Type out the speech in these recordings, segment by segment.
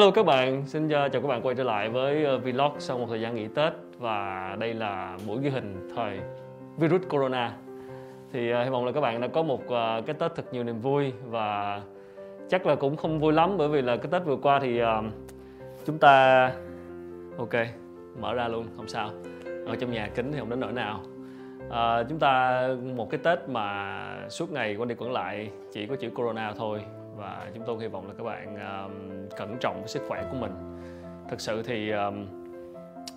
Hello các bạn, xin ờ, chào các bạn quay trở lại với ờ, vlog sau một thời gian nghỉ Tết và đây là buổi ghi hình thời virus corona. Thì uh, hy vọng là các bạn đã có một uh, cái Tết thật nhiều niềm vui và chắc là cũng không vui lắm bởi vì là cái Tết vừa qua thì uh, chúng ta ok mở ra luôn không sao. Ở trong nhà kính thì không đến nỗi nào. À, chúng ta một cái tết mà suốt ngày quanh đi quẩn lại chỉ có chữ corona thôi và chúng tôi hy vọng là các bạn um, cẩn trọng với sức khỏe của mình. Thực sự thì um,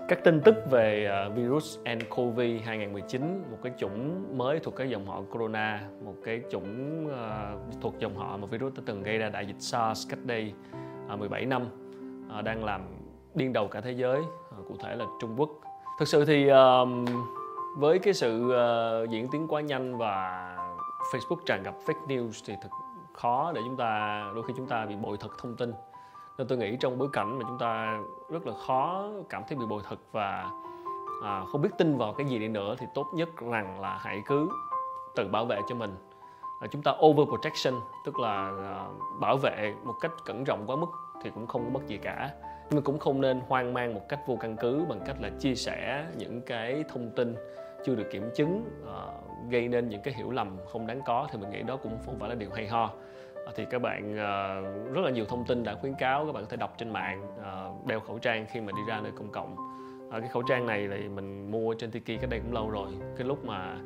các tin tức về uh, virus nCoV 2019 một cái chủng mới thuộc cái dòng họ corona một cái chủng uh, thuộc dòng họ mà virus đã từng gây ra đại dịch SARS cách đây uh, 17 năm uh, đang làm điên đầu cả thế giới uh, cụ thể là Trung Quốc. Thực sự thì um, với cái sự uh, diễn tiến quá nhanh và Facebook tràn ngập fake news thì thực khó để chúng ta đôi khi chúng ta bị bội thực thông tin. Nên tôi nghĩ trong bối cảnh mà chúng ta rất là khó cảm thấy bị bội thực và à, không biết tin vào cái gì đi nữa thì tốt nhất rằng là hãy cứ tự bảo vệ cho mình. À, chúng ta over protection tức là à, bảo vệ một cách cẩn trọng quá mức thì cũng không có mất gì cả. Nhưng mà cũng không nên hoang mang một cách vô căn cứ bằng cách là chia sẻ những cái thông tin chưa được kiểm chứng uh, gây nên những cái hiểu lầm không đáng có thì mình nghĩ đó cũng không phải là điều hay ho. Uh, thì các bạn uh, rất là nhiều thông tin đã khuyến cáo các bạn có thể đọc trên mạng uh, đeo khẩu trang khi mà đi ra nơi công cộng. Uh, cái khẩu trang này thì mình mua trên Tiki cách đây cũng lâu rồi. Cái lúc mà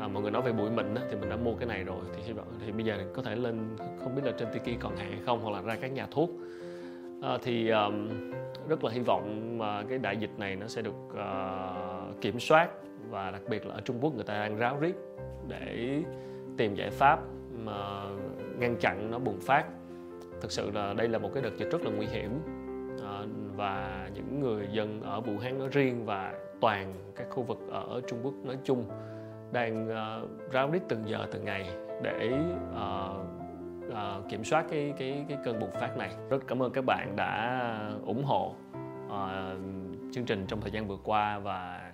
à, mọi người nói về bụi mịn á, thì mình đã mua cái này rồi. Thì hy vọng thì bây giờ có thể lên không biết là trên Tiki còn hàng hay không hoặc là ra các nhà thuốc. À, thì um, rất là hy vọng mà cái đại dịch này nó sẽ được uh, kiểm soát và đặc biệt là ở Trung Quốc người ta đang ráo riết để tìm giải pháp mà ngăn chặn nó bùng phát. Thực sự là đây là một cái đợt dịch rất là nguy hiểm uh, và những người dân ở Vũ Hán nói riêng và toàn các khu vực ở Trung Quốc nói chung đang uh, ráo riết từng giờ từng ngày để uh, uh, kiểm soát cái cái cái cơn bùng phát này. Rất cảm ơn các bạn đã ờ, ủng hộ uh, chương trình trong thời gian vừa qua và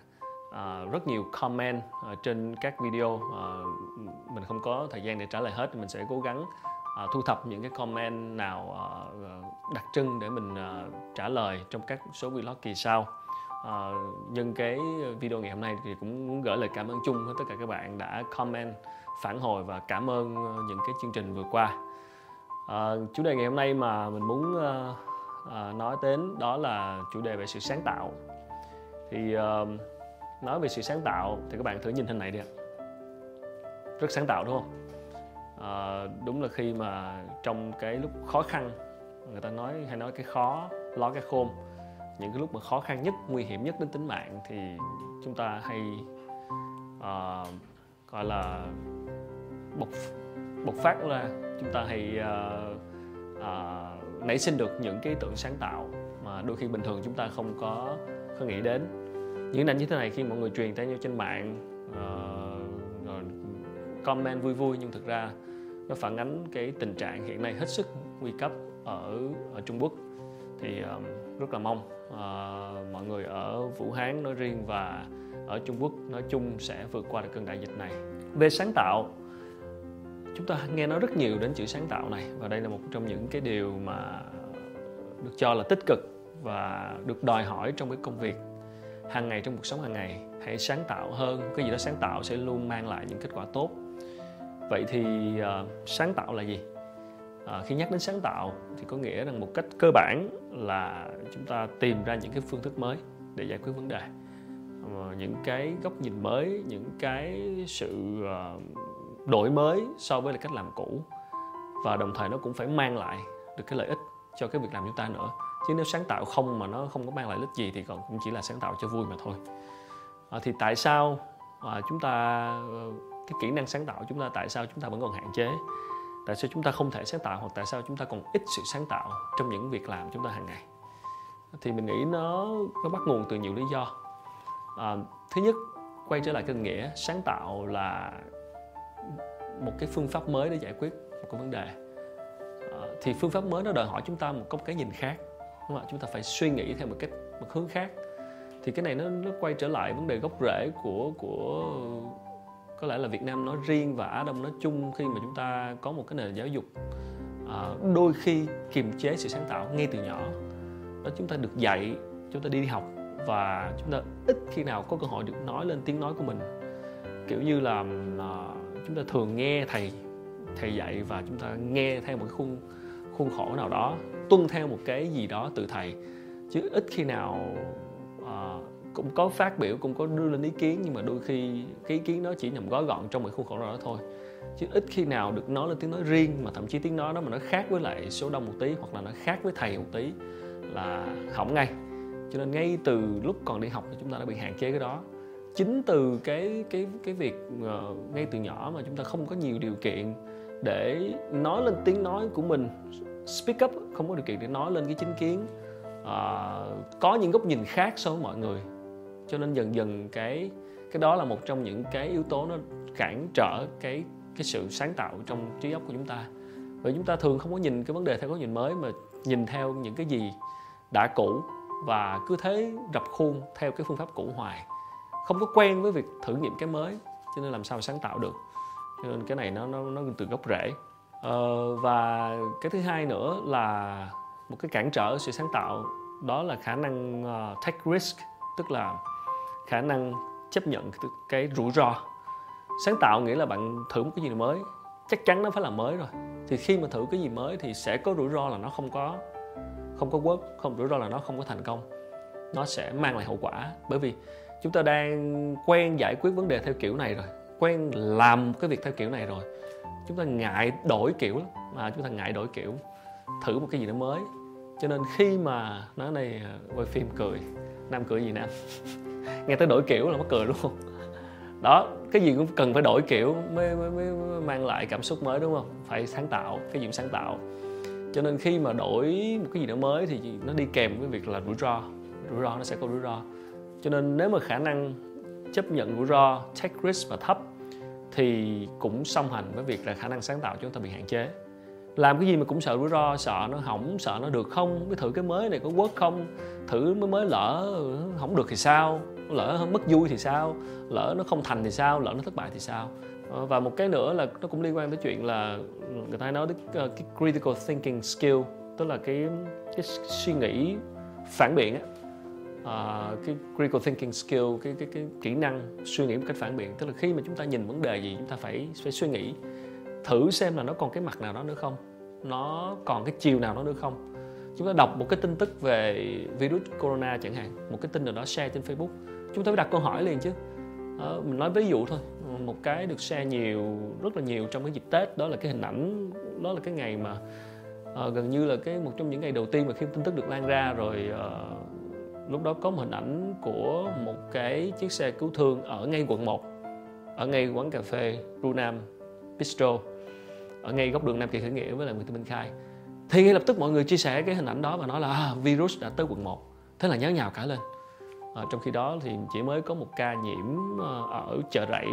uh, rất nhiều comment uh, trên các video. Uh, mình không có thời gian để trả lời hết mình sẽ cố gắng uh, thu thập những cái comment nào uh, đặc trưng để mình uh, trả lời trong các số vlog kỳ sau. Uh, nhân cái video ngày hôm nay thì cũng muốn gửi lời cảm ơn chung với tất cả các bạn đã comment phản hồi và cảm ơn ờ, những cái chương trình vừa qua. À, chủ đề ngày hôm nay mà mình muốn à, nói đến đó là chủ đề về sự sáng tạo. Thì à, nói về sự sáng tạo thì các bạn thử nhìn hình này đi ạ. Rất sáng tạo đúng không? À, đúng là khi mà trong cái lúc khó khăn người ta nói hay nói cái khó lo cái khôn. Những cái lúc mà khó khăn nhất nguy hiểm nhất đến tính mạng thì chúng ta hay uh, gọi là bộc bộc phát ra chúng ta hay uh, uh, nảy sinh được những cái ý tưởng sáng tạo mà đôi khi bình thường chúng ta không có không nghĩ đến. Những ảnh như thế này khi mọi người truyền tay nhau trên mạng uh, rồi comment vui vui nhưng thực ra nó phản ánh cái tình trạng hiện nay hết sức nguy cấp ở ở Trung Quốc. Thì um, rất là mong uh, mọi người ở Vũ Hán nói riêng và ở Trung Quốc nói chung sẽ vượt qua được cơn đại dịch này. Về sáng tạo chúng ta nghe nói rất nhiều đến chữ sáng tạo này và đây là một trong những cái điều mà được cho là tích cực và được đòi hỏi trong cái công việc hàng ngày trong cuộc sống hàng ngày. Hãy sáng tạo hơn cái gì đó sáng tạo sẽ luôn mang lại những kết quả tốt. Vậy thì uh, sáng tạo là gì? Uh, khi nhắc đến sáng tạo thì có nghĩa rằng một cách cơ bản là chúng ta tìm ra những cái phương thức mới để giải quyết vấn đề. Uh, những cái góc nhìn mới những cái sự uh, đổi mới so với là cách làm cũ. Và đồng thời nó cũng phải mang lại được cái lợi ích cho cái việc làm chúng ta nữa. Chứ nếu sáng tạo không mà nó không có mang lại ích gì thì còn cũng chỉ là sáng tạo cho vui mà thôi. À, thì tại sao à, chúng ta ờ, cái kỹ năng sáng tạo chúng ta tại sao chúng ta vẫn còn hạn chế? Tại sao chúng ta không thể sáng tạo hoặc tại sao chúng ta còn ít sự sáng tạo trong những việc làm chúng ta hàng ngày? Thì mình nghĩ nó nó bắt nguồn từ nhiều lý do. À, thứ nhất quay trở lại cái nghĩa sáng tạo là một cái phương pháp mới để giải quyết một cái vấn đề. À, thì phương pháp mới nó đòi hỏi chúng ta một cái nhìn khác đúng không? chúng ta phải suy nghĩ theo một cách một hướng khác. Thì cái này nó nó quay trở lại vấn đề gốc rễ của của có lẽ là Việt Nam nói riêng và Á Đông nói chung khi mà chúng ta có một cái nền giáo dục à, đôi khi kiềm chế sự sáng tạo ngay từ nhỏ. Đó chúng ta được dạy chúng ta đi đi học và chúng ta ít khi nào có cơ hội được nói lên tiếng nói của mình. Kiểu như là à, chúng ta thường nghe thầy thầy dạy và chúng ta nghe theo một cái khuôn khuôn khổ nào đó tuân theo một cái gì đó từ thầy. Chứ ít khi nào uh, cũng có phát biểu cũng có đưa lên ý kiến nhưng mà đôi khi cái ý kiến đó chỉ nằm gói gọn trong một khuôn khổ nào đó thôi. Chứ ít khi nào được nói lên tiếng nói riêng mà thậm chí tiếng nói đó mà nó khác với lại số đông một tí hoặc là nó khác với thầy một tí là hỏng ngay. Cho nên ngay từ lúc còn đi học thì chúng ta đã bị hạn chế cái đó chính từ cái cái cái việc uh, ngay từ nhỏ mà chúng ta không có nhiều điều kiện để nói lên tiếng nói của mình speak up không có điều kiện để nói lên cái chính kiến. Uh, có những góc nhìn khác so với mọi người. Cho nên dần dần cái cái đó là một trong những cái yếu tố nó cản trở cái cái sự sáng tạo trong trí óc của chúng ta. Bởi chúng ta thường không có nhìn cái vấn đề theo góc nhìn mới mà nhìn theo những cái gì đã cũ và cứ thế rập khuôn theo cái phương pháp cũ hoài không có quen với việc thử nghiệm cái mới cho nên làm sao mà sáng tạo được. Cho nên cái này nó nó nó từ gốc rễ. Ờ, và cái thứ hai nữa là một cái cản trở sự sáng tạo đó là khả năng uh, take risk tức là khả năng chấp nhận cái, cái rủi ro. Sáng tạo nghĩa là bạn thử một cái gì mới chắc chắn nó phải là mới rồi. Thì khi mà thử cái gì mới thì sẽ có rủi ro là nó không có không có work không rủi ro là nó không có thành công. Nó sẽ mang lại hậu quả. Bởi vì chúng ta đang quen giải quyết vấn đề theo kiểu này rồi quen làm cái việc theo kiểu này rồi. Chúng ta ngại đổi kiểu lắm mà chúng ta ngại đổi kiểu thử một cái gì đó mới. Cho nên khi mà nói này ờ, quay phim cười nam cười gì nam? Nghe tới đổi kiểu là mắc cười luôn đó cái gì cũng cần phải đổi kiểu mới, mới, mới mang lại cảm xúc mới đúng không? Phải sáng tạo cái gì cũng sáng tạo. Cho nên khi mà đổi một cái gì đó mới thì nó đi kèm với việc là rủi ro. Rủi ro nó sẽ có rủi ro cho nên nếu mà khả năng chấp nhận rủi ro, take risk và thấp thì cũng song hành với việc là khả năng sáng tạo chúng ta bị hạn chế. Làm cái gì mà cũng sợ rủi ro, sợ nó hỏng, sợ nó được không? Cái thử cái mới này có work không? Thử mới mới lỡ không được thì sao? Lỡ mất vui thì sao? Lỡ nó không thành thì sao? Lỡ nó thất bại thì sao? Ờ, và một cái nữa là nó cũng liên quan tới chuyện là người ta nói tới ờ, cái critical thinking skill, tức là cái cái suy nghĩ phản biện ấy uh, cái critical thinking skill cái cái cái kỹ năng suy nghĩ một cách phản biện. Tức là khi mà chúng ta nhìn vấn đề gì chúng ta phải phải suy nghĩ thử xem là nó còn cái mặt nào đó nữa không? Nó còn cái chiều nào đó nữa không? Chúng ta đọc một cái tin tức về virus corona chẳng hạn một cái tin nào đó share trên facebook chúng ta phải đặt câu hỏi liền chứ. À, mình nói ví dụ thôi. Một cái được share nhiều rất là nhiều trong cái dịp tết đó là cái hình ảnh đó là cái ngày mà uh, gần như là cái một trong những ngày đầu tiên mà khi tin tức được lan ra rồi uh, lúc đó có một hình ảnh của một cái chiếc xe cứu thương ở ngay quận 1 ở ngay quán cà phê Runam Bistro ở ngay góc đường Nam Kỳ Khởi Nghĩa với lại Nguyễn Thị Minh Khai. Thì ngay lập tức mọi người chia sẻ cái hình ảnh đó và nói là à, virus đã tới quận 1 thế là nháo nhào cả lên. À, trong khi đó thì chỉ mới có một ca nhiễm ờ, ở chợ rẫy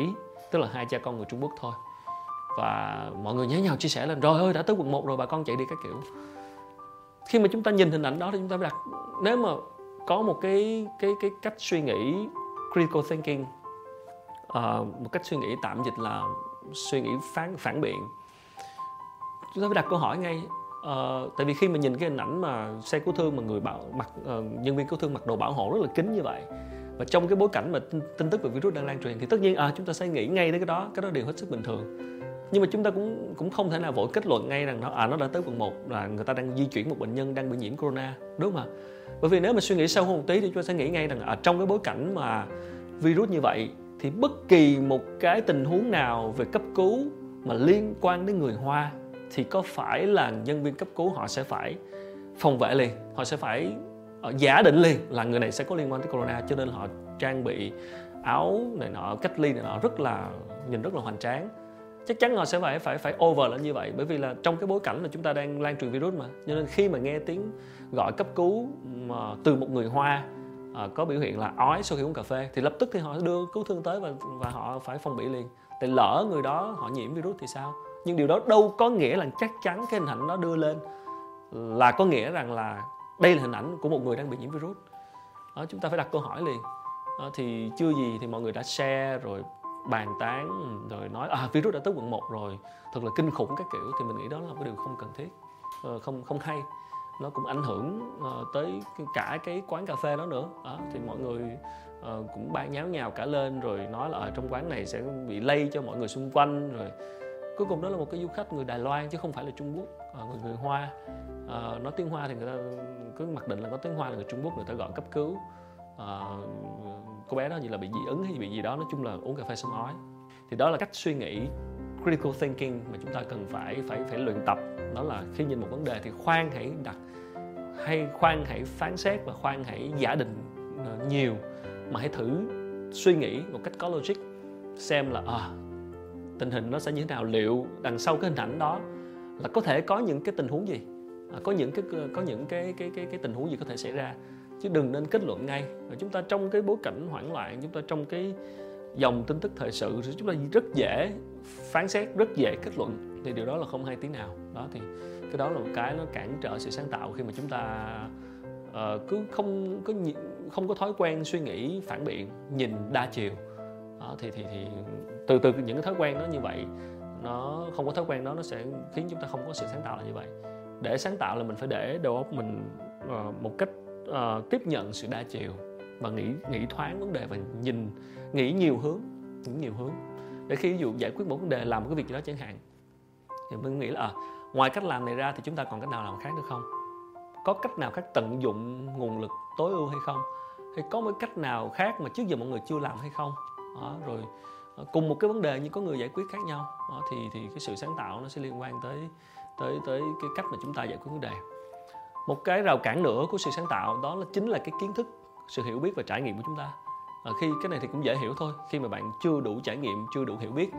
tức là hai cha con người Trung Quốc thôi. Và mọi người nhớ nhau chia sẻ lên rồi ơi đã tới quận 1 rồi bà con chạy đi các kiểu. Khi mà chúng ta nhìn hình ảnh đó thì chúng ta phải đặt nếu mà có một cái cái cái cách suy nghĩ critical thinking. Uh, một cách suy nghĩ tạm dịch là suy nghĩ phản phản biện. Chúng ta phải đặt câu hỏi ngay uh, tại vì khi mà nhìn cái hình ảnh mà xe cứu thương mà người bảo mặc uh, nhân viên cứu thương mặc đồ bảo hộ rất là kín như vậy và trong cái bối cảnh mà tin, tin tức về virus đang lan truyền thì tất nhiên à, chúng ta sẽ nghĩ ngay đến cái đó cái đó điều hết sức bình thường nhưng mà chúng ta cũng cũng không thể nào vội kết luận ngay rằng nó à nó đã tới quận 1 là người ta đang di chuyển một bệnh nhân đang bị nhiễm corona, đúng không ạ? Bởi vì nếu mà suy nghĩ sâu hơn một tí thì chúng ta sẽ nghĩ ngay rằng ở trong cái bối cảnh mà virus như vậy thì bất kỳ một cái tình huống nào về cấp cứu mà liên quan đến người hoa thì có phải là nhân viên cấp cứu họ sẽ phải phòng vệ liền, họ sẽ phải ờ, giả định liền là người này sẽ có liên quan tới corona, cho nên họ trang bị áo này nọ, cách ly này nọ rất là, nhìn rất là hoành tráng chắc chắn họ sẽ phải phải phải over lên như vậy. Bởi vì là trong cái bối cảnh là chúng ta đang lan truyền virus mà. Cho nên khi mà nghe tiếng gọi cấp cứu mà từ một người hoa à, có biểu hiện là ói sau khi uống cà phê thì lập tức thì họ đưa cứu thương tới và và họ phải phòng bị liền. Tại lỡ người đó họ nhiễm virus thì sao? Nhưng điều đó đâu có nghĩa là chắc chắn cái hình ảnh đó đưa lên là có nghĩa rằng là đây là hình ảnh của một người đang bị nhiễm virus. Đó, chúng ta phải đặt câu hỏi liền. Đó, thì chưa gì thì mọi người đã share rồi bàn tán rồi nói à virus đã tới quận 1 rồi thật là kinh khủng các kiểu. Thì mình nghĩ đó là một cái điều không cần thiết ờ, không không hay. Nó cũng ảnh hưởng ờ, tới cả cái quán cà phê đó nữa. Đó, thì mọi người ờ, cũng ban nháo nhào cả lên rồi nói là ở trong quán này sẽ bị lây cho mọi người xung quanh. Rồi cuối cùng đó là một cái du khách người Đài Loan chứ không phải là Trung Quốc người người Hoa. À, nói tiếng Hoa thì người ta cứ mặc định là có tiếng Hoa là người Trung Quốc người ta gọi cấp cứu. À, cô bé đó như là bị dị ứng hay bị gì đó nói chung là uống cà phê xong ói. Thì đó là cách suy nghĩ critical thinking mà chúng ta cần phải phải phải luyện tập. Đó là khi nhìn một vấn đề thì khoan hãy đặt hay khoan hãy phán xét và khoan hãy giả định ờ, nhiều. Mà hãy thử suy nghĩ một cách có logic xem là à, tình hình nó sẽ như thế nào liệu đằng sau cái hình ảnh đó là có thể có những cái tình huống gì à, có những cái có những cái cái cái cái tình huống gì có thể xảy ra chứ đừng nên kết luận ngay. Và chúng ta trong cái bối cảnh hoảng loạn chúng ta trong cái dòng tin tức thời sự thì chúng ta rất dễ phán xét rất dễ kết luận. Thì điều đó là không hay tí nào. Đó thì cái đó là một cái nó cản trở sự sáng tạo khi mà chúng ta uh, cứ không có không có thói quen suy nghĩ phản biện nhìn đa chiều. Đó, thì thì thì từ từ những cái thói quen đó như vậy nó không có thói quen đó nó sẽ khiến chúng ta không có sự sáng tạo là như vậy. Để sáng tạo là mình phải để đầu óc mình uh, một cách uh, tiếp nhận sự đa chiều và nghĩ nghĩ thoáng vấn đề và nhìn nghĩ nhiều hướng nghĩ nhiều hướng. Để khi ví dụ giải quyết một vấn đề làm một cái việc gì đó chẳng hạn thì mình nghĩ là à, ngoài cách làm này ra thì chúng ta còn cách nào làm khác nữa không? Có cách nào khác tận dụng nguồn lực tối ưu hay không? Hay có một cách nào khác mà trước giờ mọi người chưa làm hay không? Đó, rồi ờ, cùng một cái vấn đề nhưng có người giải quyết khác nhau. Đó, thì thì cái sự sáng tạo nó sẽ liên quan tới tới tới cái cách mà chúng ta giải quyết vấn đề một cái rào cản nữa của sự sáng tạo đó là chính là cái kiến thức sự hiểu biết và trải nghiệm của chúng ta. À, khi cái này thì cũng dễ hiểu thôi. Khi mà bạn chưa đủ trải nghiệm chưa đủ hiểu biết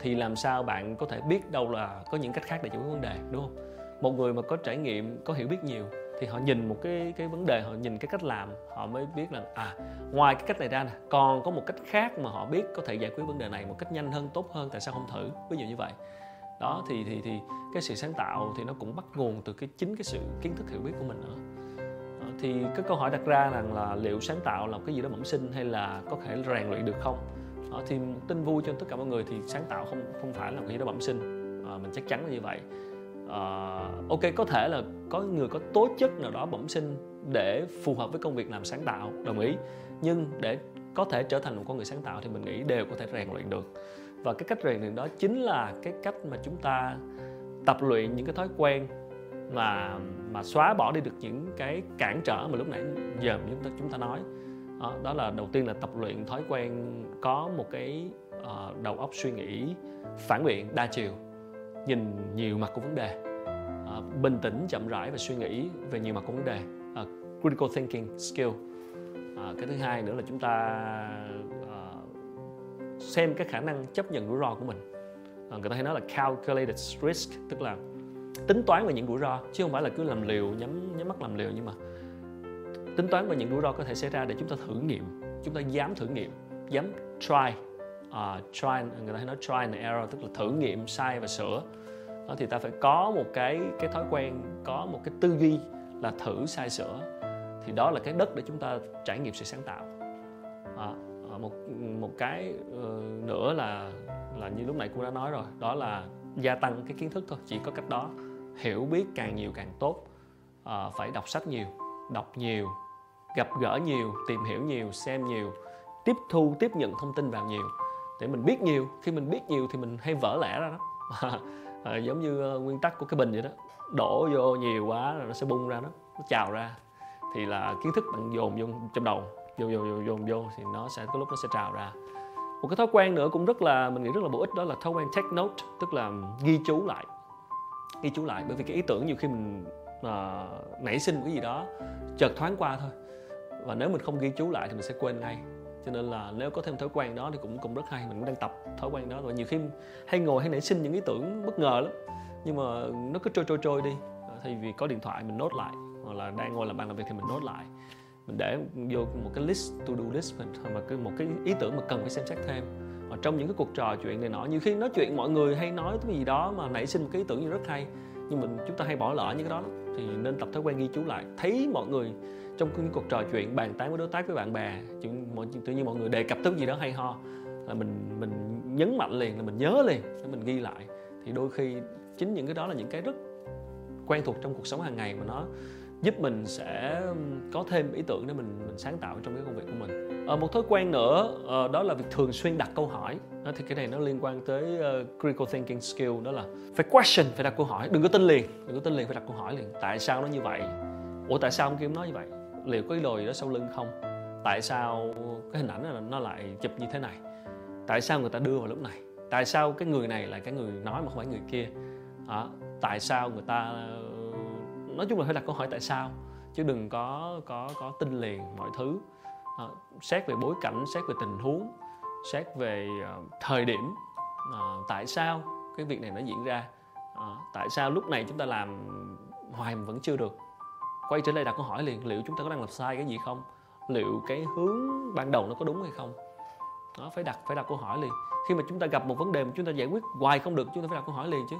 thì làm sao bạn có thể biết đâu là có những cách khác để giải quyết vấn đề đúng không? Một người mà có trải nghiệm có hiểu biết nhiều thì họ nhìn một cái cái vấn đề họ nhìn cái cách làm họ mới biết là à ngoài cái cách này ra nè còn có một cách khác mà họ biết có thể giải quyết vấn đề này một cách nhanh hơn tốt hơn tại sao không thử? Ví dụ như vậy đó thì thì thì cái sự sáng tạo thì nó cũng bắt nguồn từ cái chính cái sự kiến thức hiểu biết của mình nữa. Ờ, thì cái câu hỏi đặt ra rằng là liệu sáng tạo là cái gì đó bẩm sinh hay là có thể rèn luyện được không? Ờ, thì tin vui cho tất cả mọi người thì sáng tạo không không phải là cái gì đó bẩm sinh. À, mình chắc chắn là như vậy. À, ok có thể là có người có tố chất nào đó bẩm sinh để phù hợp với công việc làm sáng tạo đồng ý. Nhưng để có thể trở thành một con người sáng tạo thì mình nghĩ đều có thể rèn luyện được và cái cách rèn luyện đó chính là cái cách mà chúng ta tập luyện những cái thói quen mà mà xóa bỏ đi được những cái cản trở mà lúc nãy giờ chúng ta chúng ta nói. Đó, đó là đầu tiên là tập luyện thói quen có một cái uh, đầu óc suy nghĩ phản biện đa chiều nhìn nhiều mặt của vấn đề uh, bình tĩnh chậm rãi và suy nghĩ về nhiều mặt của vấn đề uh, critical thinking skill. Uh, cái thứ hai nữa là chúng ta xem cái khả năng chấp nhận rủi ro của mình. À, người ta hay nói là calculated risk tức là tính toán về những rủi ro chứ không phải là cứ làm liều nhắm nhắm mắt làm liều. Nhưng mà tính toán về những rủi ro có thể xảy ra để chúng ta thử nghiệm chúng ta dám thử nghiệm dám try uh, try người ta hay nói try and error tức là thử nghiệm sai và sửa. Đó thì ta phải có một cái cái thói quen có một cái tư duy là thử sai sửa. Thì đó là cái đất để chúng ta trải nghiệm sự sáng tạo. À, một một cái uh, nữa là là như lúc nãy cô đã nói rồi đó là gia tăng cái kiến thức thôi chỉ có cách đó. Hiểu biết càng nhiều càng tốt. Uh, phải đọc sách nhiều đọc nhiều gặp gỡ nhiều tìm hiểu nhiều xem nhiều tiếp thu tiếp nhận thông tin vào nhiều để mình biết nhiều. Khi mình biết nhiều thì mình hay vỡ lẽ ra đó. À, giống như uh, nguyên tắc của cái bình vậy đó. Đổ vô nhiều quá rồi nó sẽ bung ra đó nó trào ra. Thì là kiến thức bạn dồn vô trong đầu vô vô vô vô vô thì nó sẽ có lúc nó sẽ trào ra. Một cái thói quen nữa cũng rất là mình nghĩ rất là bổ ích đó là thói quen take note tức là ghi chú lại. Ghi chú lại bởi vì cái ý tưởng nhiều khi mình uh, nảy sinh một cái gì đó chợt thoáng qua thôi. Và nếu mình không ghi chú lại thì mình sẽ quên ngay. Cho nên là nếu có thêm thói quen đó thì cũng cũng rất hay mình cũng đang tập thói quen đó. Và nhiều khi hay ngồi hay nảy sinh những ý tưởng bất ngờ lắm. Nhưng mà nó cứ trôi trôi trôi đi. Thay vì có điện thoại mình nốt lại hoặc là đang ngồi làm bàn làm việc thì mình nốt lại mình để vô một cái list to do list mình hoặc cái một cái ý tưởng mà cần phải xem xét thêm. Và trong những cái cuộc trò chuyện này nọ, nhiều khi nói chuyện mọi người hay nói cái gì đó mà nảy sinh một cái ý tưởng gì rất hay, nhưng mình, chúng ta hay bỏ lỡ những cái đó lắm. thì nên tập thói quen ghi chú lại. Thấy mọi người trong những cuộc trò chuyện bàn tán với đối tác với bạn bè tự nhiên mọi người đề cập tới gì đó hay ho, là mình mình nhấn mạnh liền, là mình nhớ liền, để mình ghi lại. Thì đôi khi chính những cái đó là những cái rất quen thuộc trong cuộc sống hàng ngày mà nó giúp mình sẽ có thêm ý tưởng để mình mình sáng tạo trong cái công việc của mình. À, một thói quen nữa à, đó là việc thường xuyên đặt câu hỏi. À, thì cái này nó liên quan tới uh, critical thinking skill đó là phải question phải đặt câu hỏi. Đừng có tin liền đừng có tin liền phải đặt câu hỏi liền. Tại sao nó như vậy? Ủa tại sao ông kim nói như vậy? Liệu có ý đồ gì đó sau lưng không? Tại sao cái hình ảnh này nó lại chụp như thế này? Tại sao người ta đưa vào lúc này? Tại sao cái người này là cái người nói mà không phải người kia? À, tại sao người ta nói chung là phải đặt câu hỏi tại sao chứ đừng có có có tin liền mọi thứ. À, xét về bối cảnh xét về tình huống xét về uh, thời điểm uh, tại sao cái việc này nó diễn ra uh, tại sao lúc này chúng ta làm hoài mà vẫn chưa được. Quay trở lại đặt câu hỏi liền liệu chúng ta có đang làm sai cái gì không? Liệu cái hướng ban đầu nó có đúng hay không? Đó phải đặt phải đặt câu hỏi liền. Khi mà chúng ta gặp một vấn đề mà chúng ta giải quyết hoài không được chúng ta phải đặt câu hỏi liền chứ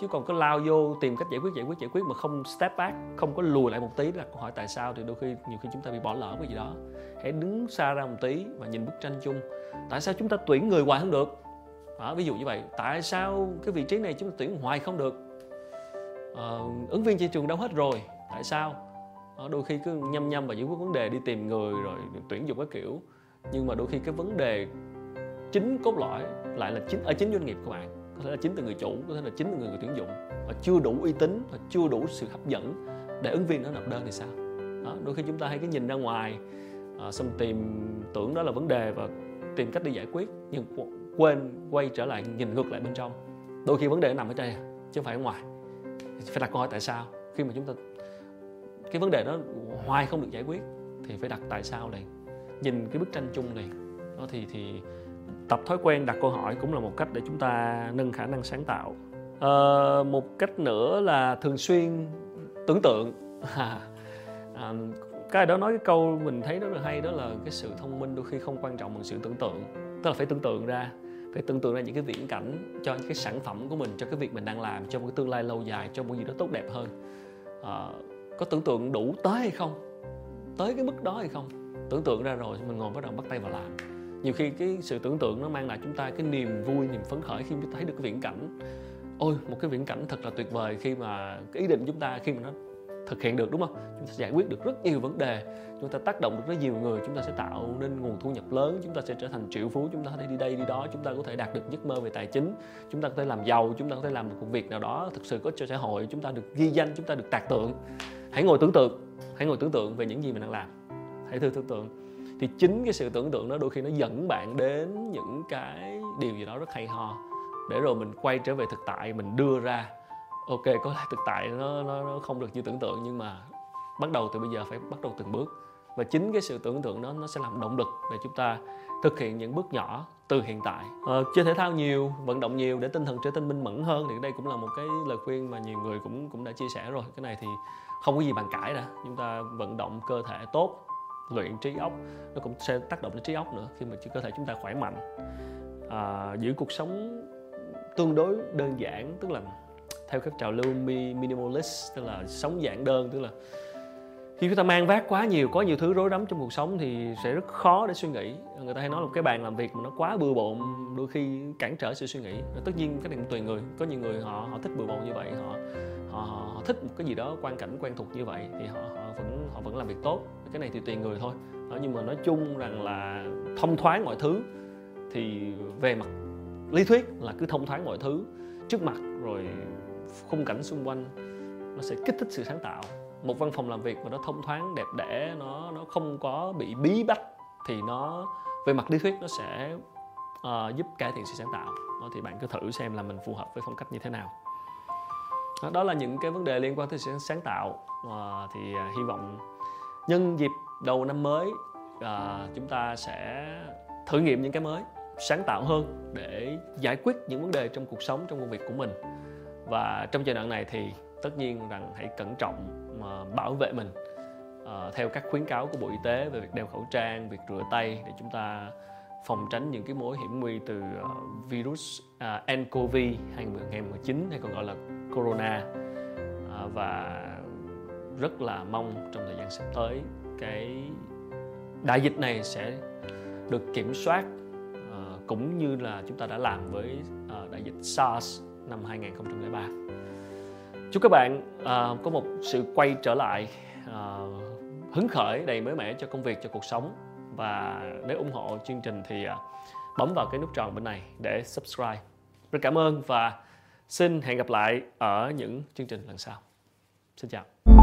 chứ còn có lao vô tìm cách giải quyết giải quyết giải quyết mà không step back không có lùi lại một tí là câu hỏi tại sao thì đôi khi nhiều khi chúng ta bị bỏ lỡ cái gì đó. Hãy đứng xa ra một tí và nhìn bức tranh chung. Tại sao chúng ta tuyển người hoài không được? Đó, ví dụ như vậy. Tại sao cái vị trí này chúng ta tuyển hoài không được? À, ứng viên trên trường đâu hết rồi. Tại sao? Đó, đôi khi cứ nhăm nhăm và giải quyết vấn đề đi tìm người rồi tuyển dụng cái kiểu. Nhưng mà đôi khi cái vấn đề chính cốt lõi lại là chính ở chính doanh nghiệp của bạn có thể là chính từ người chủ có thể là chính từ người, người tuyển dụng. Và chưa đủ uy tín và chưa đủ sự hấp dẫn để ứng viên nó nộp đơn thì sao? Đó, đôi khi chúng ta hay cái nhìn ra ngoài à, xong tìm tưởng đó là vấn đề và tìm cách đi giải quyết nhưng quên quay trở lại nhìn ngược lại bên trong. Đôi khi vấn đề nó nằm ở đây chứ không phải ở ngoài. Phải đặt câu hỏi tại sao? Khi mà chúng ta cái vấn đề đó hoài không được giải quyết thì phải đặt tại sao liền? Nhìn cái bức tranh chung liền. Đó thì thì tập thói quen đặt câu hỏi cũng là một cách để chúng ta nâng khả năng sáng tạo. À, một cách nữa là thường xuyên tưởng tượng. À, cái đó nói cái câu mình thấy rất là hay đó là cái sự thông minh đôi khi không quan trọng bằng sự tưởng tượng. Tức là phải tưởng tượng ra phải tưởng tượng ra những cái viễn cảnh cho những cái sản phẩm của mình cho cái việc mình đang làm cho một cái tương lai lâu dài cho một gì đó tốt đẹp hơn. À, có tưởng tượng đủ tới hay không? Tới cái mức đó hay không? Tưởng tượng ra rồi mình ngồi bắt đầu bắt tay vào làm nhiều khi cái sự tưởng tượng nó mang lại chúng ta cái niềm vui niềm phấn khởi khi chúng ta thấy được cái viễn cảnh ôi một cái viễn cảnh thật là tuyệt vời khi mà cái ý định chúng ta khi mà nó thực hiện được đúng không chúng ta sẽ giải quyết được rất nhiều vấn đề chúng ta tác động được rất nhiều người chúng ta sẽ tạo nên nguồn thu nhập lớn chúng ta sẽ trở thành triệu phú chúng ta có thể đi đây đi đó chúng ta có thể đạt được giấc mơ về tài chính chúng ta có thể làm giàu chúng ta có thể làm một công việc nào đó thực sự có cho xã hội chúng ta được ghi danh chúng ta được tạc tượng hãy ngồi tưởng tượng hãy ngồi tưởng tượng về những gì mình đang làm hãy thử tưởng tượng thì chính cái sự tưởng tượng đó đôi khi nó dẫn bạn đến những cái điều gì đó rất hay ho. Để rồi mình quay trở về thực tại mình đưa ra ok có lẽ thực tại nó, nó nó không được như tưởng tượng nhưng mà bắt đầu từ bây giờ phải bắt đầu từng bước. Và chính cái sự tưởng tượng đó nó sẽ làm động lực để chúng ta thực hiện những bước nhỏ từ hiện tại. À, chơi thể thao nhiều vận động nhiều để tinh thần trở nên minh mẫn hơn thì đây cũng là một cái lời khuyên mà nhiều người cũng cũng đã chia sẻ rồi. Cái này thì không có gì bàn cãi đã. Chúng ta vận động cơ thể tốt luyện trí óc nó cũng sẽ tác động đến trí óc nữa khi mà cơ thể chúng ta khỏe mạnh. À, giữ cuộc sống tương đối đơn giản tức là theo các trào lưu minimalist tức là sống giản đơn tức là khi chúng ta mang vác quá nhiều có nhiều thứ rối rắm trong cuộc sống thì sẽ rất khó để suy nghĩ. Người ta hay nói là cái bàn làm việc mà nó quá bừa bộn đôi khi cản trở sự suy nghĩ. Tất nhiên cái này cũng tùy người. Có nhiều người họ họ thích bừa bộn như vậy họ họ, họ thích một cái gì đó quan cảnh quen thuộc như vậy thì họ họ vẫn họ vẫn làm việc tốt. Cái này thì tùy người thôi. Đó, nhưng mà nói chung rằng là thông thoáng mọi thứ thì về mặt lý thuyết là cứ thông thoáng mọi thứ trước mặt rồi khung cảnh xung quanh nó sẽ kích thích sự sáng tạo. Một văn phòng làm việc mà nó thông thoáng đẹp đẽ nó nó không có bị bí bách thì nó về mặt lý thuyết nó sẽ uh, giúp cải thiện sự sáng tạo. Đó, thì bạn cứ thử xem là mình phù hợp với phong cách như thế nào đó, đó là những cái vấn đề liên quan tới sự sáng tạo. À, thì à, hy vọng nhân dịp đầu năm mới à, chúng ta sẽ thử nghiệm những cái mới sáng tạo hơn để giải quyết những vấn đề trong cuộc sống trong công việc của mình. Và trong giai đoạn này thì tất nhiên rằng hãy cẩn trọng mà bảo vệ mình à, theo các khuyến cáo của bộ y tế về việc đeo khẩu trang việc rửa tay để chúng ta phòng tránh những cái mối hiểm nguy từ uh, virus uh, nCoV 2019 hay còn gọi là corona à, và rất là mong trong thời gian sắp tới cái đại dịch này sẽ được kiểm soát à, cũng như là chúng ta đã làm với à, đại dịch SARS năm 2003. Chúc các bạn có một sự quay trở lại hứng khởi, đầy mới mẻ cho công việc, cho cuộc sống và nếu ủng hộ chương trình thì bấm vào cái nút tròn bên này để subscribe. Rất cảm ơn và Xin hẹn gặp lại ở những chương trình lần sau. Xin chào.